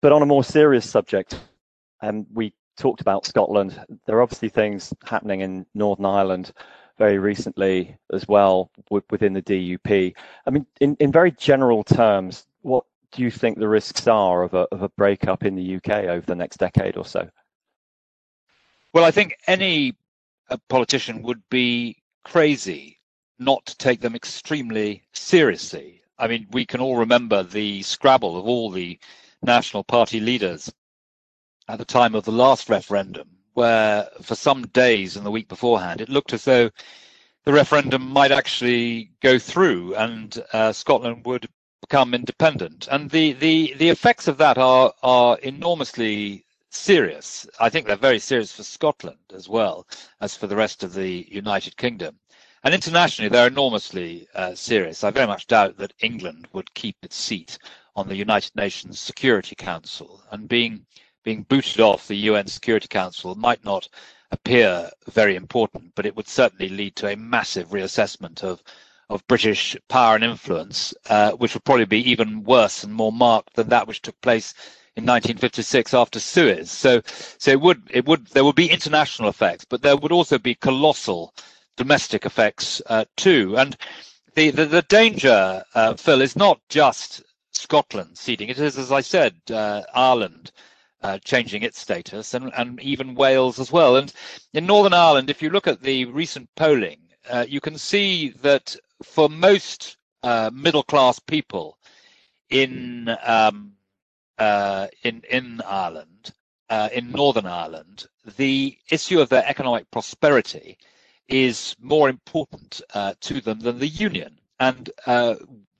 but on a more serious subject, um, we talked about Scotland. There are obviously things happening in Northern Ireland very recently as well within the DUP. I mean, in, in very general terms, what do you think the risks are of a, of a breakup in the UK over the next decade or so? Well, I think any uh, politician would be crazy not to take them extremely seriously. I mean, we can all remember the scrabble of all the National Party leaders at the time of the last referendum, where for some days in the week beforehand, it looked as though the referendum might actually go through and uh, Scotland would become independent. And the, the, the effects of that are, are enormously serious. I think they're very serious for Scotland as well as for the rest of the United Kingdom. And internationally, they're enormously uh, serious. I very much doubt that England would keep its seat on the United Nations Security Council. And being being booted off the UN Security Council might not appear very important, but it would certainly lead to a massive reassessment of of British power and influence, uh, which would probably be even worse and more marked than that which took place in 1956 after Suez. So, so it would it would there would be international effects, but there would also be colossal domestic effects uh, too. And the the, the danger, uh, Phil, is not just Scotland ceding. It is, as I said, uh, Ireland uh, changing its status, and, and even Wales as well. And in Northern Ireland, if you look at the recent polling, uh, you can see that for most uh, middle class people in um, uh, in in Ireland, uh, in Northern Ireland, the issue of their economic prosperity is more important to them than the union. And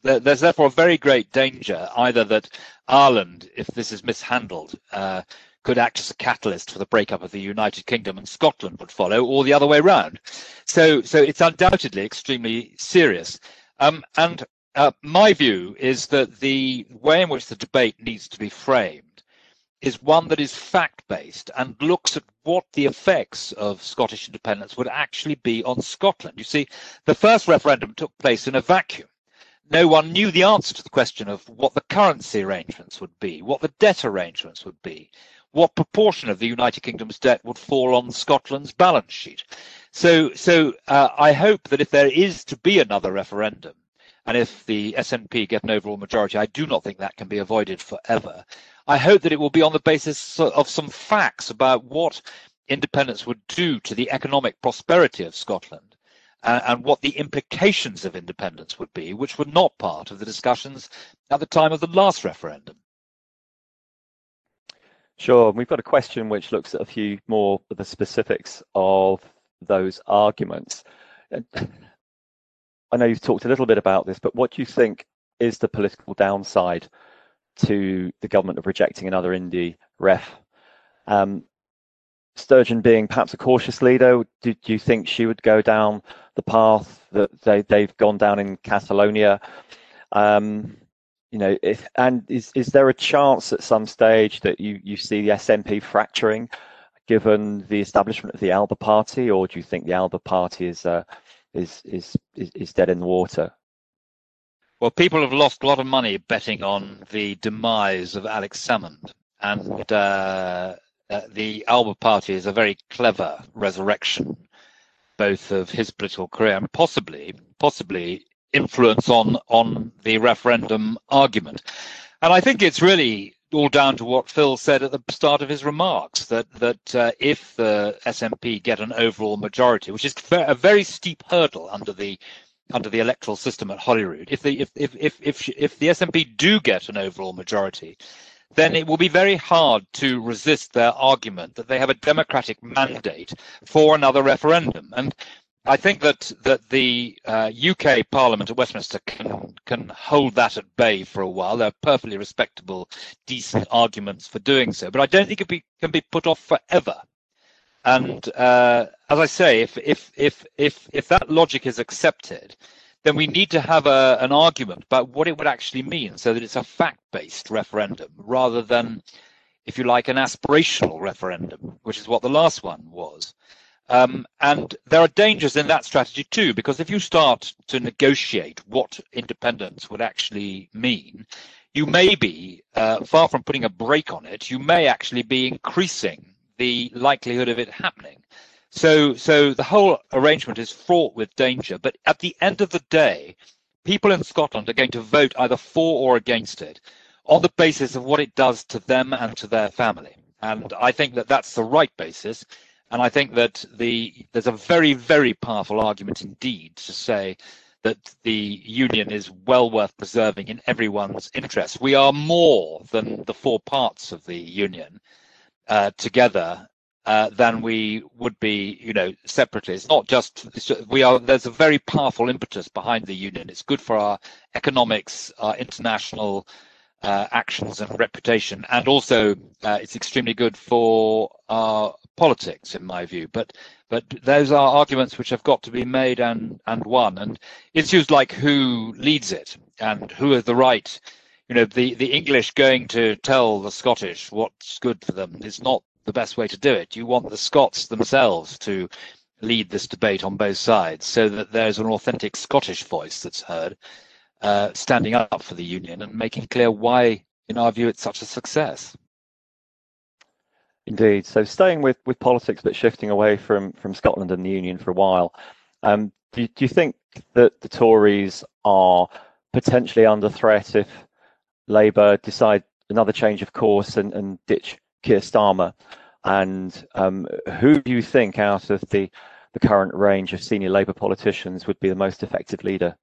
there's therefore a very great danger either that Ireland, if this is mishandled, uh, could act as a catalyst for the breakup of the United Kingdom and Scotland would follow, or the other way around. So, so it's undoubtedly extremely serious. Um, and uh, my view is that the way in which the debate needs to be framed is one that is fact based and looks at what the effects of Scottish independence would actually be on Scotland. You see, the first referendum took place in a vacuum no one knew the answer to the question of what the currency arrangements would be, what the debt arrangements would be, what proportion of the United Kingdom's debt would fall on Scotland's balance sheet. So, so uh, I hope that if there is to be another referendum, and if the SNP get an overall majority, I do not think that can be avoided forever. I hope that it will be on the basis of some facts about what independence would do to the economic prosperity of Scotland uh, and what the implications of independence would be, which were not part of the discussions at the time of the last referendum. Sure. We've got a question which looks at a few more of the specifics of those arguments. I know you've talked a little bit about this, but what do you think is the political downside to the government of rejecting another Indy ref? Um, Sturgeon being perhaps a cautious leader, do, do, you think she would go down the path that they, they've gone down in Catalonia? Um, you know, if, and is, is there a chance at some stage that you, you see the SNP fracturing given the establishment of the Alba Party, or do you think the Alba Party is, uh, is, is, is, is dead in the water? Well, people have lost a lot of money betting on the demise of Alex Salmond. And uh, uh, the Alba Party is a very clever resurrection, both of his political career and possibly, possibly influence on on the referendum argument. And I think it's really all down to what Phil said at the start of his remarks that that uh, if the SNP get an overall majority, which is a very steep hurdle under the under the electoral system at Holyrood, if the if if if if, if the SNP do get an overall majority, then it will be very hard to resist their argument that they have a democratic mandate for another referendum. And I think that that the uh, UK Parliament at Westminster can can hold that at bay for a while. There are perfectly respectable, decent arguments for doing so, but I don't think it be, can be put off forever. And uh, as I say, if if if if if that logic is accepted, then we need to have a, an argument about what it would actually mean so that it's a fact based referendum rather than, if you like, an aspirational referendum, which is what the last one was. Um, and there are dangers in that strategy too, because if you start to negotiate what independence would actually mean, you may be uh, far from putting a brake on it. You may actually be increasing the likelihood of it happening. So, so the whole arrangement is fraught with danger. But at the end of the day, people in Scotland are going to vote either for or against it on the basis of what it does to them and to their family. And I think that that's the right basis. And I think that the there's a very, very powerful argument indeed to say that the union is well worth preserving in everyone's interest. We are more than the four parts of the union uh, together uh, than we would be, you know, separately. It's not just we are. There's a very powerful impetus behind the union. It's good for our economics, our international uh, actions and reputation, and also uh, it's extremely good for our politics, in my view. But but those are arguments which have got to be made and and won. And issues like who leads it and who has the right. You know, the, the English going to tell the Scottish what's good for them is not the best way to do it. You want the Scots themselves to lead this debate on both sides so that there's an authentic Scottish voice that's heard uh, standing up for the union and making clear why, in our view, it's such a success. Indeed. So staying with, with politics but shifting away from, from Scotland and the union for a while, um, do, do you think that the Tories are potentially under threat if Labour decide another change of course and, and ditch Keir Starmer. And um, who do you think out of the, the current range of senior Labour politicians would be the most effective leader?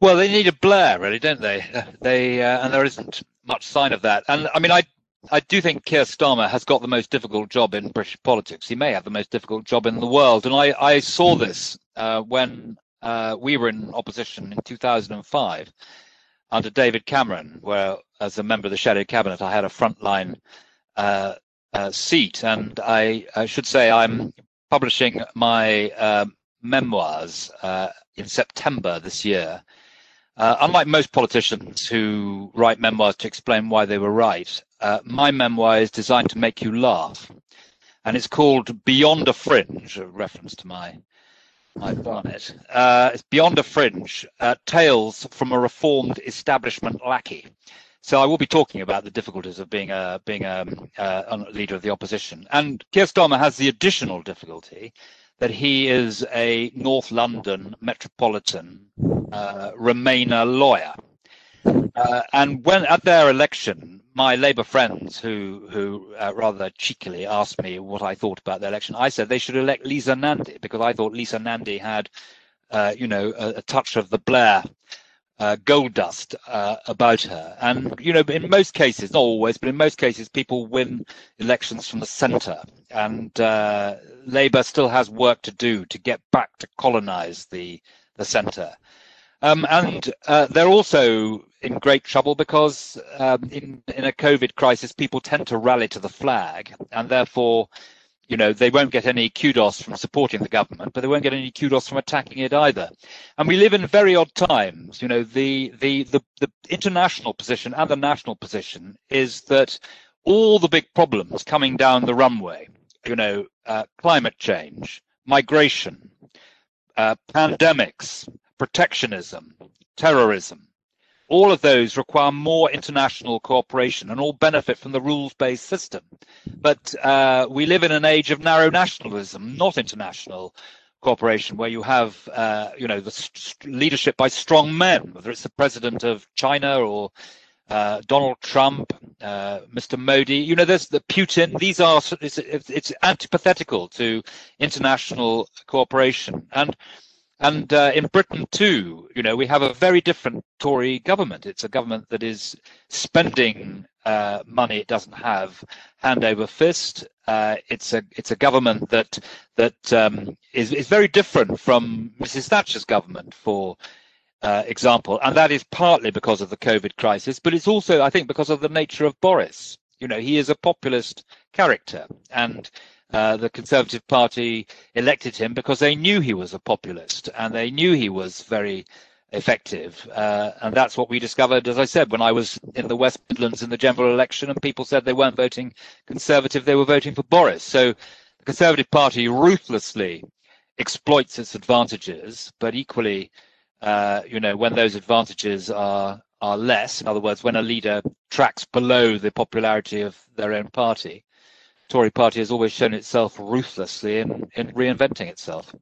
Well, they need a Blair, really, don't they? They uh, and there isn't much sign of that. And I mean, I I do think Keir Starmer has got the most difficult job in British politics. He may have the most difficult job in the world. And I I saw this uh, when uh, we were in opposition in 2005 under David Cameron, where as a member of the shadow cabinet, I had a frontline uh, uh, seat, and I, I, should say I'm publishing my uh, memoirs uh, in September this year. Uh, unlike most politicians who write memoirs to explain why they were right, uh, my memoir is designed to make you laugh, and it's called Beyond a Fringe, a reference to my I've done it. Uh, it's Beyond a Fringe, uh, Tales from a Reformed Establishment Lackey. So I will be talking about the difficulties of being a being a, a leader of the opposition. And Keir Starmer has the additional difficulty that he is a North London metropolitan uh, Remainer lawyer. Uh, and when at their election, my Labour friends, who who uh, rather cheekily asked me what I thought about the election, I said they should elect Lisa Nandy because I thought Lisa Nandy had, uh, you know, a, a, touch of the Blair uh, gold dust uh, about her. And you know, in most cases, not always, but in most cases, people win elections from the centre, and uh, Labour still has work to do to get back to colonise the the centre. Um, and uh, they're also in great trouble because um, in, in a COVID crisis, people tend to rally to the flag, and therefore, you know, they won't get any kudos from supporting the government, but they won't get any kudos from attacking it either. And we live in very odd times. You know, the the the, the international position and the national position is that all the big problems coming down the runway, you know, uh, climate change, migration, uh, pandemics, protectionism, terrorism. All of those require more international cooperation and all benefit from the rules based system. But uh, we live in an age of narrow nationalism, not international cooperation, where you have, uh, you know, the st- leadership by strong men, whether it's the president of China or uh, Donald Trump, uh, Mr. Modi. You know, there's the Putin. These are it's, it's to international cooperation, and and uh, in Britain too, you know, we have a very different Tory government. It's a government that is spending uh, money it doesn't have hand over fist. Uh, it's a it's a government that that um, is is very different from Mrs. Thatcher's government, for uh, example, and that is partly because of the COVID crisis, but it's also, I think, because of the nature of Boris. You know, he is a populist character, and uh, the Conservative Party elected him because they knew he was a populist and they knew he was very effective. Uh, and that's what we discovered, as I said, when I was in the West Midlands in the general election and people said they weren't voting Conservative, they were voting for Boris. So the Conservative Party ruthlessly exploits its advantages, but equally, uh, you know, when those advantages are are less. In other words, when a leader tracks below the popularity of their own party, Tory party has always shown itself ruthlessly in, in reinventing itself.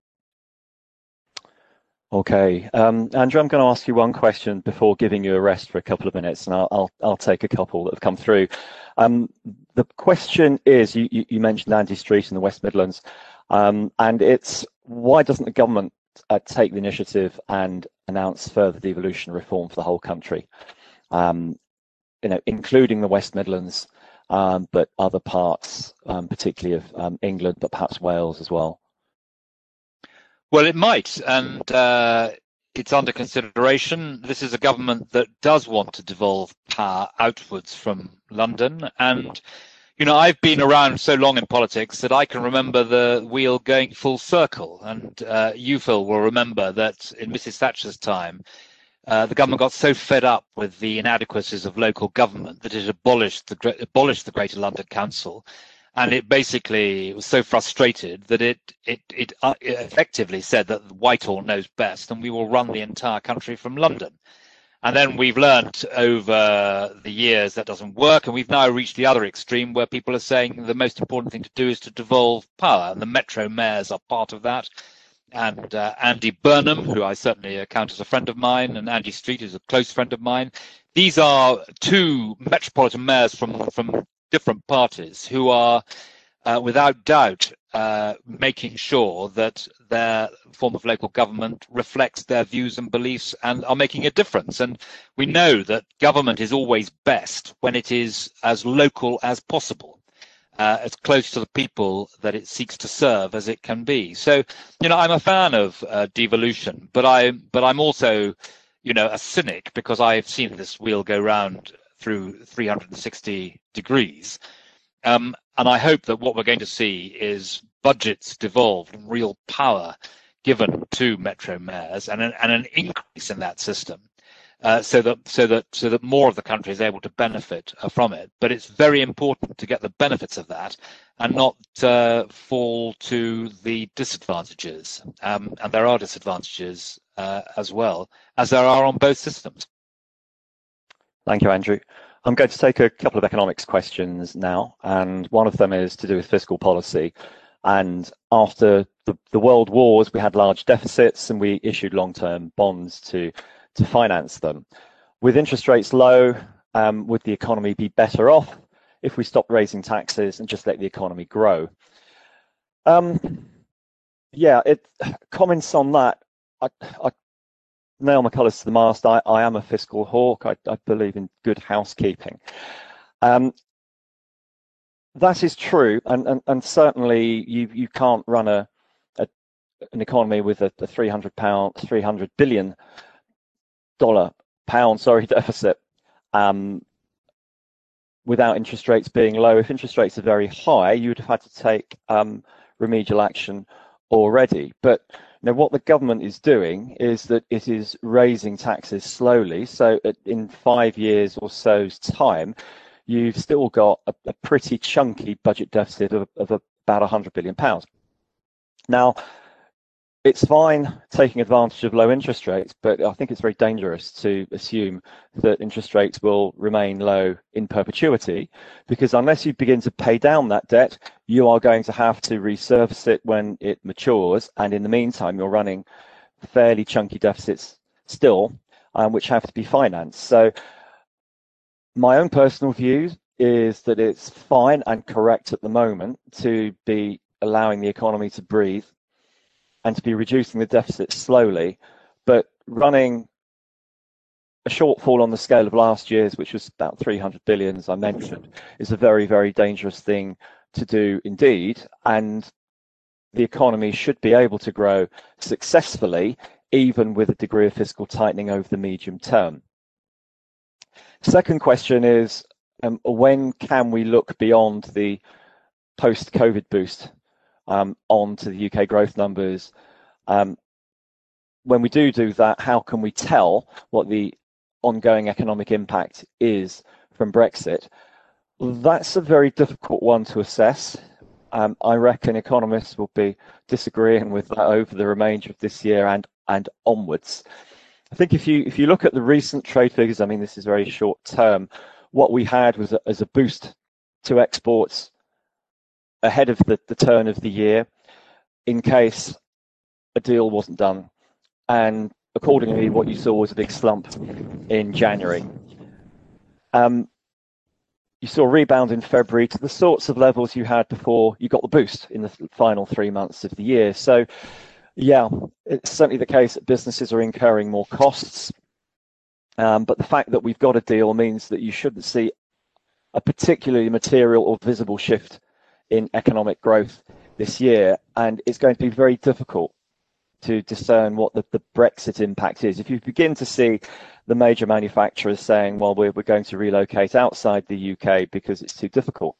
Okay, um, Andrew, I'm going to ask you one question before giving you a rest for a couple of minutes, and I'll I'll, I'll take a couple that have come through. Um, the question is, you, you, mentioned Andy Street in the West Midlands, um, and it's why doesn't the government uh, take the initiative and announce further devolution reform for the whole country, um, you know, including the West Midlands, um, but other parts, um, particularly of England, but perhaps Wales as well. Well, it might, and uh, it's under consideration. This is a government that does want to devolve power outwards from London, and you know I've been around so long in politics that I can remember the wheel going full circle. And uh, you, Phil, will remember that in Mrs. Thatcher's time, uh, the government got so fed up with the inadequacies of local government that it abolished the abolished the Greater London Council and it basically was so frustrated that it it it, uh, it effectively said that Whitehall knows best, and we will run the entire country from London. And then we've learned over the years that doesn't work, and we've now reached the other extreme where people are saying the most important thing to do is to devolve power, and the metro mayors are part of that. And uh, Andy Burnham, who I certainly count as a friend of mine, and Andy Street is a close friend of mine. These are two metropolitan mayors from from different parties who are, uh, without doubt, uh, making sure that their form of local government reflects their views and beliefs and are making a difference. And we know that government is always best when it is as local as possible. Uh, as close to the people that it seeks to serve as it can be. So, you know, I'm a fan of uh, devolution, but I, but I'm also, you know, a cynic because I've seen this wheel go round through 360 degrees. Um, and I hope that what we're going to see is budgets devolved and real power given to metro mayors and an, and an increase in that system. Uh, so that so that so that more of the country is able to benefit uh, from it. But it's very important to get the benefits of that and not uh, fall to the disadvantages. Um, and there are disadvantages uh, as well as there are on both systems. Thank you, Andrew. I'm going to take a couple of economics questions now, and one of them is to do with fiscal policy. And after the, the world wars, we had large deficits and we issued long-term bonds to, to finance them. With interest rates low, um, would the economy be better off if we stopped raising taxes and just let the economy grow? Um, yeah, it comments on that. I, I nail my colours to the mast. I, I am a fiscal hawk. I, I believe in good housekeeping. Um, that is true, and, and, and certainly you you can't run a, a an economy with a, a 300 pound 300 billion dollar pound sorry deficit um, without interest rates being low. If interest rates are very high, you would have had to take um, remedial action already. But now, what the government is doing is that it is raising taxes slowly. So, in five years or so's time, you've still got a, a pretty chunky budget deficit of, of about 100 billion pounds. Now, it's fine taking advantage of low interest rates, but I think it's very dangerous to assume that interest rates will remain low in perpetuity because unless you begin to pay down that debt, you are going to have to resurface it when it matures. And in the meantime, you're running fairly chunky deficits still, um, which have to be financed. So my own personal view is that it's fine and correct at the moment to be allowing the economy to breathe and to be reducing the deficit slowly, but running a shortfall on the scale of last year's, which was about 300 billion, as I mentioned, is a very, very dangerous thing to do indeed. And the economy should be able to grow successfully, even with a degree of fiscal tightening over the medium term. Second question is, um, when can we look beyond the post-COVID boost um, onto the UK growth numbers. Um, when we do do that, how can we tell what the ongoing economic impact is from Brexit? That's a very difficult one to assess. Um, I reckon economists will be disagreeing with that over the remainder of this year and, and onwards. I think if you if you look at the recent trade figures, I mean this is very short term. What we had was a, as a boost to exports ahead of the, the turn of the year, in case a deal wasn't done, and accordingly, what you saw was a big slump in January. Um, you saw a rebound in February to the sorts of levels you had before you got the boost in the final three months of the year. So, yeah, it's certainly the case that businesses are incurring more costs. Um, but the fact that we've got a deal means that you shouldn't see a particularly material or visible shift in economic growth this year. And it's going to be very difficult to discern what the, the Brexit impact is. If you begin to see the major manufacturers saying, well, we're, we're going to relocate outside the UK because it's too difficult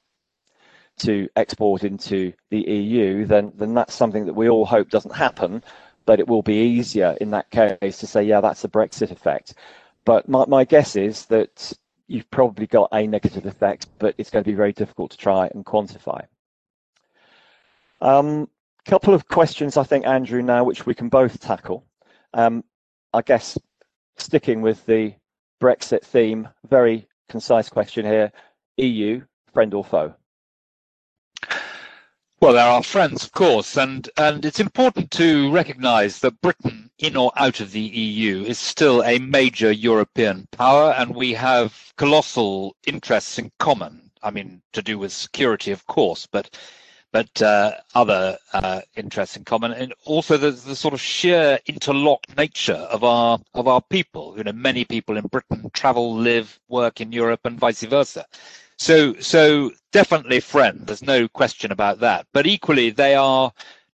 to export into the EU, then, then that's something that we all hope doesn't happen, but it will be easier in that case to say, yeah, that's a Brexit effect. But my, my guess is that you've probably got a negative effect, but it's going to be very difficult to try and quantify. Um, couple of questions, I think, Andrew, now which we can both tackle. Um, I guess sticking with the Brexit theme, very concise question here. EU, friend or foe? Well, there are our friends, of course, and, and it's important to recognise that Britain, in or out of the EU, is still a major European power, and we have colossal interests in common. I mean, to do with security, of course, but but uh, other uh, interests in common, and also the, the sort of sheer interlocked nature of our of our people. You know, many people in Britain travel, live, work in Europe, and vice versa. So, so definitely friend. There's no question about that. But equally, they are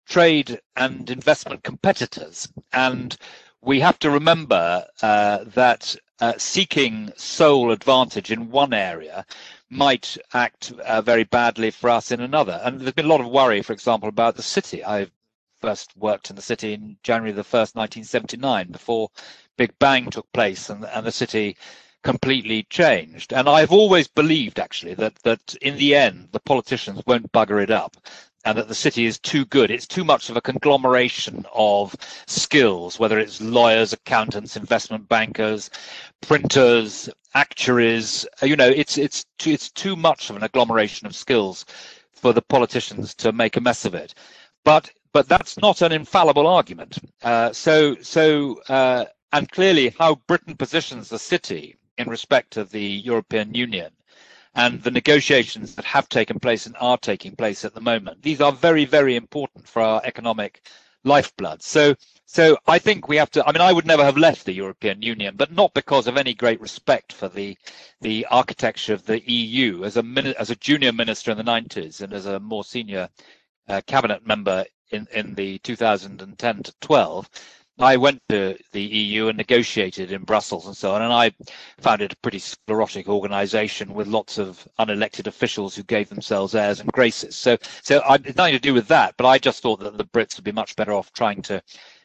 trade and investment competitors, and we have to remember uh, that uh, seeking sole advantage in one area might act uh, very badly for us in another. And there's been a lot of worry, for example, about the city. I first worked in the city in January the 1st, 1979, before Big Bang took place and, and the city completely changed. And I've always believed, actually, that, that in the end, the politicians won't bugger it up and that the city is too good. It's too much of a conglomeration of skills, whether it's lawyers, accountants, investment bankers, printers, actuaries. Uh, you know, it's it's too, it's too much of an agglomeration of skills for the politicians to make a mess of it. But but that's not an infallible argument. Uh, so so uh, and clearly how Britain positions the city in respect of the European Union and the negotiations that have taken place and are taking place at the moment. These are very, very important for our economic lifeblood. So, so I think we have to. I mean, I would never have left the European Union, but not because of any great respect for the the architecture of the EU. As a as a junior minister in the 90s and as a more senior uh, cabinet member in in the 2010 to 12, I went to the EU and negotiated in Brussels and so on, and I found it a pretty sclerotic organisation with lots of unelected officials who gave themselves airs and graces. So, so I, it's nothing to do with that, but I just thought that the Brits would be much better off trying to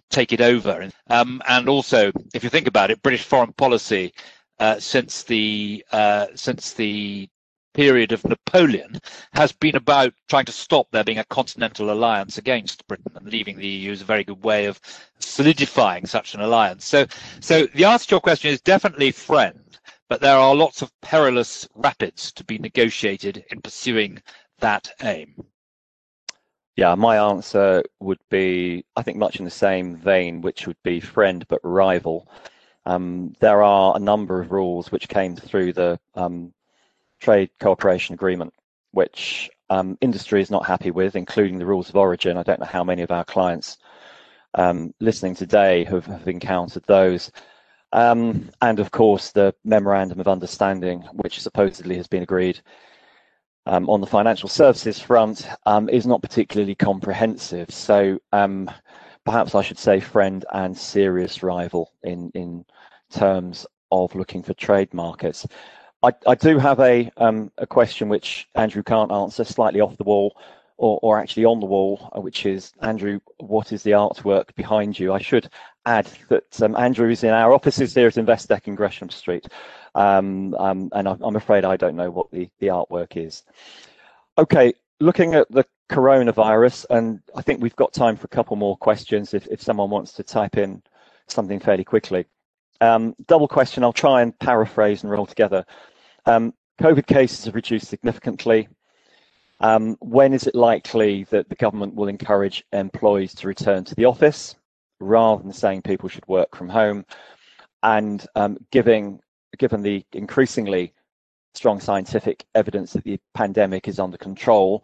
take it over. Um, and also, if you think about it, British foreign policy uh, since the uh, since the period of Napoleon has been about trying to stop there being a continental alliance against Britain and leaving the EU is a very good way of solidifying such an alliance. So, so the answer to your question is definitely friend, but there are lots of perilous rapids to be negotiated in pursuing that aim. Yeah, my answer would be, I think, much in the same vein, which would be friend but rival. Um, there are a number of rules which came through the um, trade cooperation agreement, which um, industry is not happy with, including the rules of origin. I don't know how many of our clients um, listening today have, have encountered those. Um, and of course, the memorandum of understanding, which supposedly has been agreed um, on the financial services front, um, is not particularly comprehensive. So um, perhaps I should say friend and serious rival in, in terms of looking for trade markets. I, I do have a um, a question which Andrew can't answer, slightly off the wall, or, or actually on the wall, uh, which is Andrew, what is the artwork behind you? I should add that um, Andrew is in our offices here at Investec in Gresham Street, um, um, and I'm afraid I don't know what the, the artwork is. Okay, looking at the coronavirus, and I think we've got time for a couple more questions if, if someone wants to type in something fairly quickly. Um, double question. I'll try and paraphrase and roll together. Um, COVID cases have reduced significantly. Um, when is it likely that the government will encourage employees to return to the office rather than saying people should work from home? And um, giving, given the increasingly strong scientific evidence that the pandemic is under control,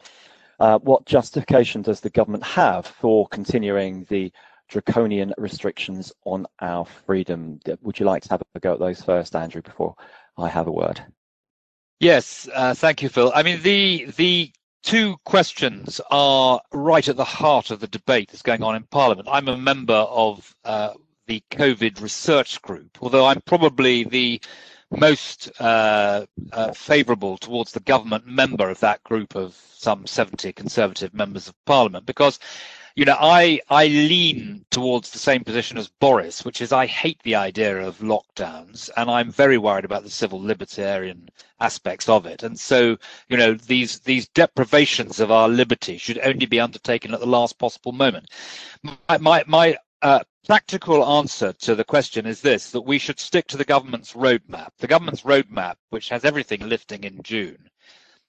uh, what justification does the government have for continuing the draconian restrictions on our freedom? Would you like to have a go at those first, Andrew, before I have a word? Yes, uh, thank you, Phil. I mean, the the two questions are right at the heart of the debate that's going on in Parliament. I'm a member of uh, the COVID research group, although I'm probably the most uh, uh, favourable towards the government member of that group of some 70 Conservative members of Parliament because you know, I I lean towards the same position as Boris, which is I hate the idea of lockdowns, and I'm very worried about the civil libertarian aspects of it. And so, you know, these these deprivations of our liberty should only be undertaken at the last possible moment. My my, my uh, practical answer to the question is this: that we should stick to the government's roadmap. The government's roadmap, which has everything lifting in June.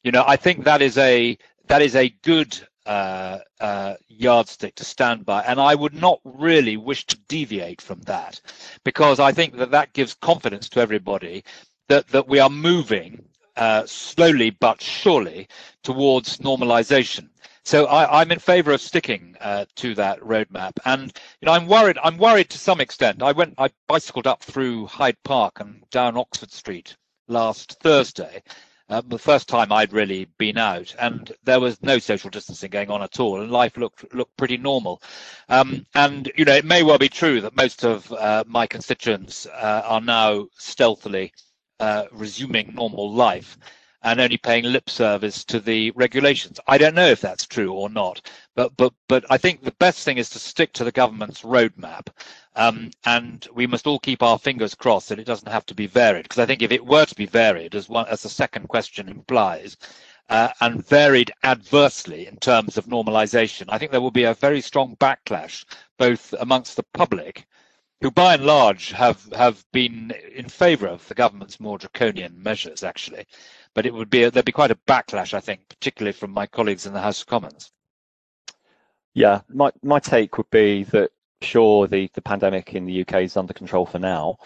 You know, I think that is a that is a good uh, uh, yardstick to stand by. And I would not really wish to deviate from that because I think that that gives confidence to everybody that, that we are moving uh, slowly but surely towards normalization. So I, am in favour of sticking uh, to that roadmap, and you know I'm worried. I'm worried to some extent. I went, I bicycled up through Hyde Park and down Oxford Street last Thursday, uh, the first time I'd really been out, and there was no social distancing going on at all, and life looked looked pretty normal. Um, and you know, it may well be true that most of uh, my constituents uh, are now stealthily uh, resuming normal life and only paying lip service to the regulations. I don't know if that's true or not, but but but I think the best thing is to stick to the government's roadmap um, and we must all keep our fingers crossed that it doesn't have to be varied, because I think if it were to be varied, as one as the second question implies, uh, and varied adversely in terms of normalization, I think there will be a very strong backlash both amongst the public, who by and large have have been in favour of the government's more draconian measures, actually, but it would be there'd be quite a backlash, I think, particularly from my colleagues in the House of Commons. Yeah, my my take would be that sure the, the pandemic in the UK is under control for now,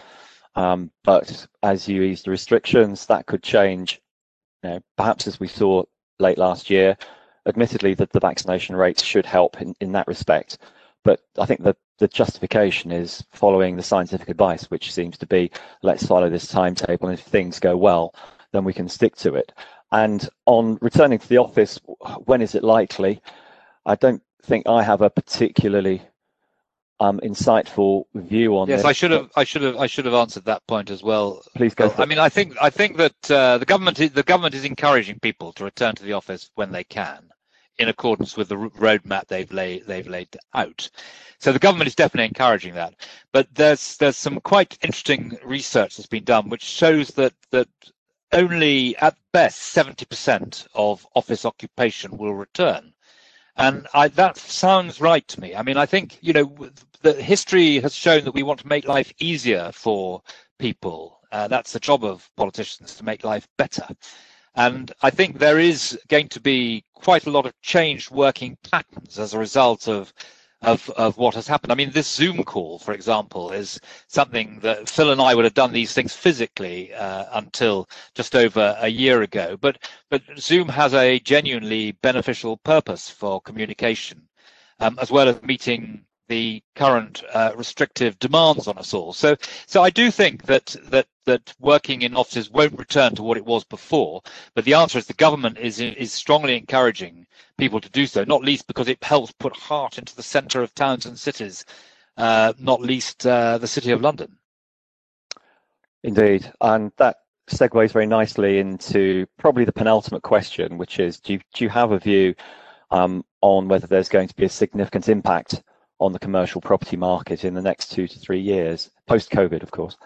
um, but as you ease the restrictions, that could change. You know, perhaps as we saw late last year, admittedly that the vaccination rates should help in, in that respect. But I think that the justification is following the scientific advice, which seems to be let's follow this timetable, and if things go well, then we can stick to it. And on returning to the office, when is it likely? I don't think I have a particularly um, insightful view on yes, this. I should have, I should have, I should have answered that point as well. Please go. I mean, I think, I think that uh, the government, is, the government is encouraging people to return to the office when they can, in accordance with the roadmap they've laid, they've laid out. So the government is definitely encouraging that. But there's, there's some quite interesting research that's been done, which shows that that only at best 70% of office occupation will return. And I, that sounds right to me. I mean, I think, you know, the history has shown that we want to make life easier for people. Uh, that's the job of politicians to make life better. And I think there is going to be quite a lot of changed working patterns as a result of of, of what has happened. I mean, this Zoom call, for example, is something that Phil and I would have done these things physically uh, until just over a year ago. But but Zoom has a genuinely beneficial purpose for communication, um, as well as meeting the current uh, restrictive demands on us all. So, so I do think that that that working in offices won't return to what it was before. But the answer is the government is is strongly encouraging people to do so, not least because it helps put heart into the centre of towns and cities, uh, not least uh, the city of London. Indeed, and that segues very nicely into probably the penultimate question, which is: Do you, do you have a view um, on whether there's going to be a significant impact on the commercial property market in the next two to three years, post COVID, of course?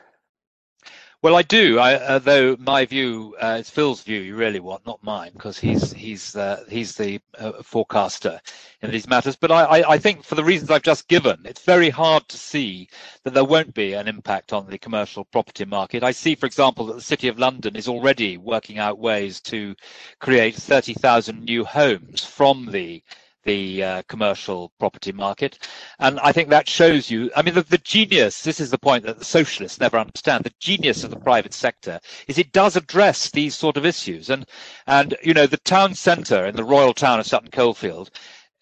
Well, I do. I, uh, though my view, uh, it's Phil's view. You really want, not mine, because he's he's uh, he's the uh, forecaster in these matters. But I, I, I, think, for the reasons I've just given, it's very hard to see that there won't be an impact on the commercial property market. I see, for example, that the City of London is already working out ways to create 30,000 new homes from the the uh, commercial property market. And I think that shows you, I mean, the, the, genius, this is the point that the socialists never understand, the genius of the private sector is it does address these sort of issues. And, and, you know, the town centre in the royal town of Sutton Coldfield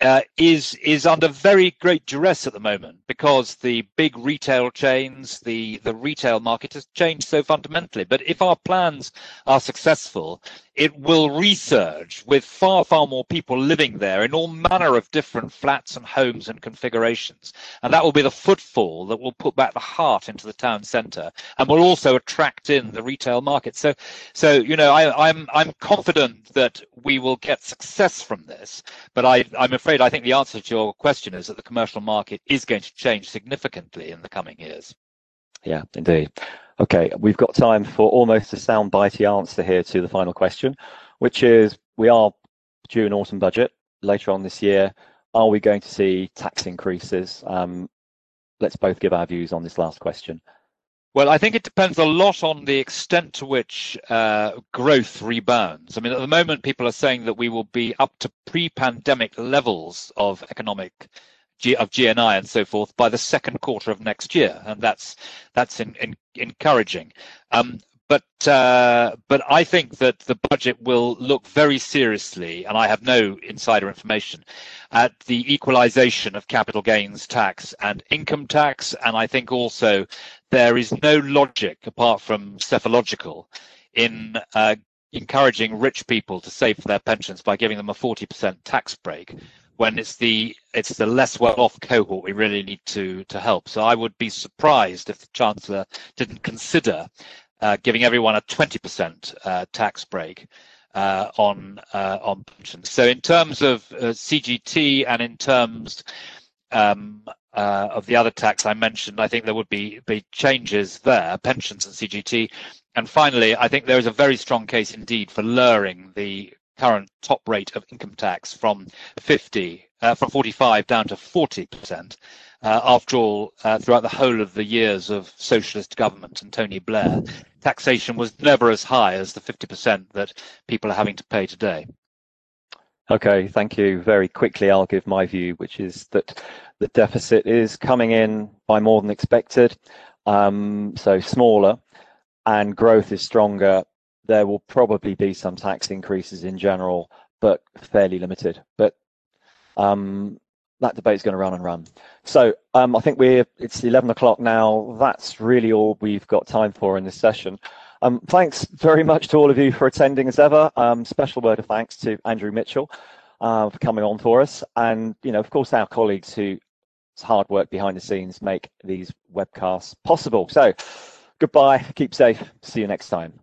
uh, is is under very great duress at the moment because the big retail chains, the the retail market has changed so fundamentally. But if our plans are successful, it will resurge with far, far more people living there in all manner of different flats and homes and configurations. And that will be the footfall that will put back the heart into the town centre and will also attract in the retail market. So, so you know, I, I'm I'm confident that we will get success from this. But I, I'm afraid I think the answer to your question is that the commercial market is going to change significantly in the coming years. Yeah, indeed. Okay, we've got time for almost a soundbitey answer here to the final question, which is we are due an autumn budget later on this year. Are we going to see tax increases? Um, let's both give our views on this last question. Well, I think it depends a lot on the extent to which uh, growth rebounds. I mean, at the moment, people are saying that we will be up to pre-pandemic levels of economic of GNI and so forth by the second quarter of next year, and that's that's in, in, encouraging. Um, but uh, but I think that the budget will look very seriously, and I have no insider information, at the equalisation of capital gains tax and income tax, and I think also there is no logic apart from psephological in uh, encouraging rich people to save for their pensions by giving them a 40% tax break when it's the it's the less well-off cohort we really need to to help. So I would be surprised if the chancellor didn't consider uh, giving everyone a 20% uh, tax break uh, on uh, on pensions. So in terms of uh, CGT and in terms um, uh, of the other tax I mentioned, I think there would be be changes there, pensions and CGT. And finally, I think there is a very strong case indeed for lowering the current top rate of income tax from 50, uh, from 45 down to 40%. Uh, after all, uh, throughout the whole of the years of socialist government and Tony Blair, taxation was never as high as the 50% that people are having to pay today. Okay, thank you. Very quickly, I'll give my view, which is that the deficit is coming in by more than expected, um, so smaller, and growth is stronger there will probably be some tax increases in general, but fairly limited. But um, that debate's going to run and run. So um, I think we're it's 11 o'clock now. That's really all we've got time for in this session. Um, thanks very much to all of you for attending as ever. Um, special word of thanks to Andrew Mitchell uh, for coming on for us, and you know, of course, our colleagues who hard work behind the scenes make these webcasts possible. So, goodbye, keep safe, see you next time.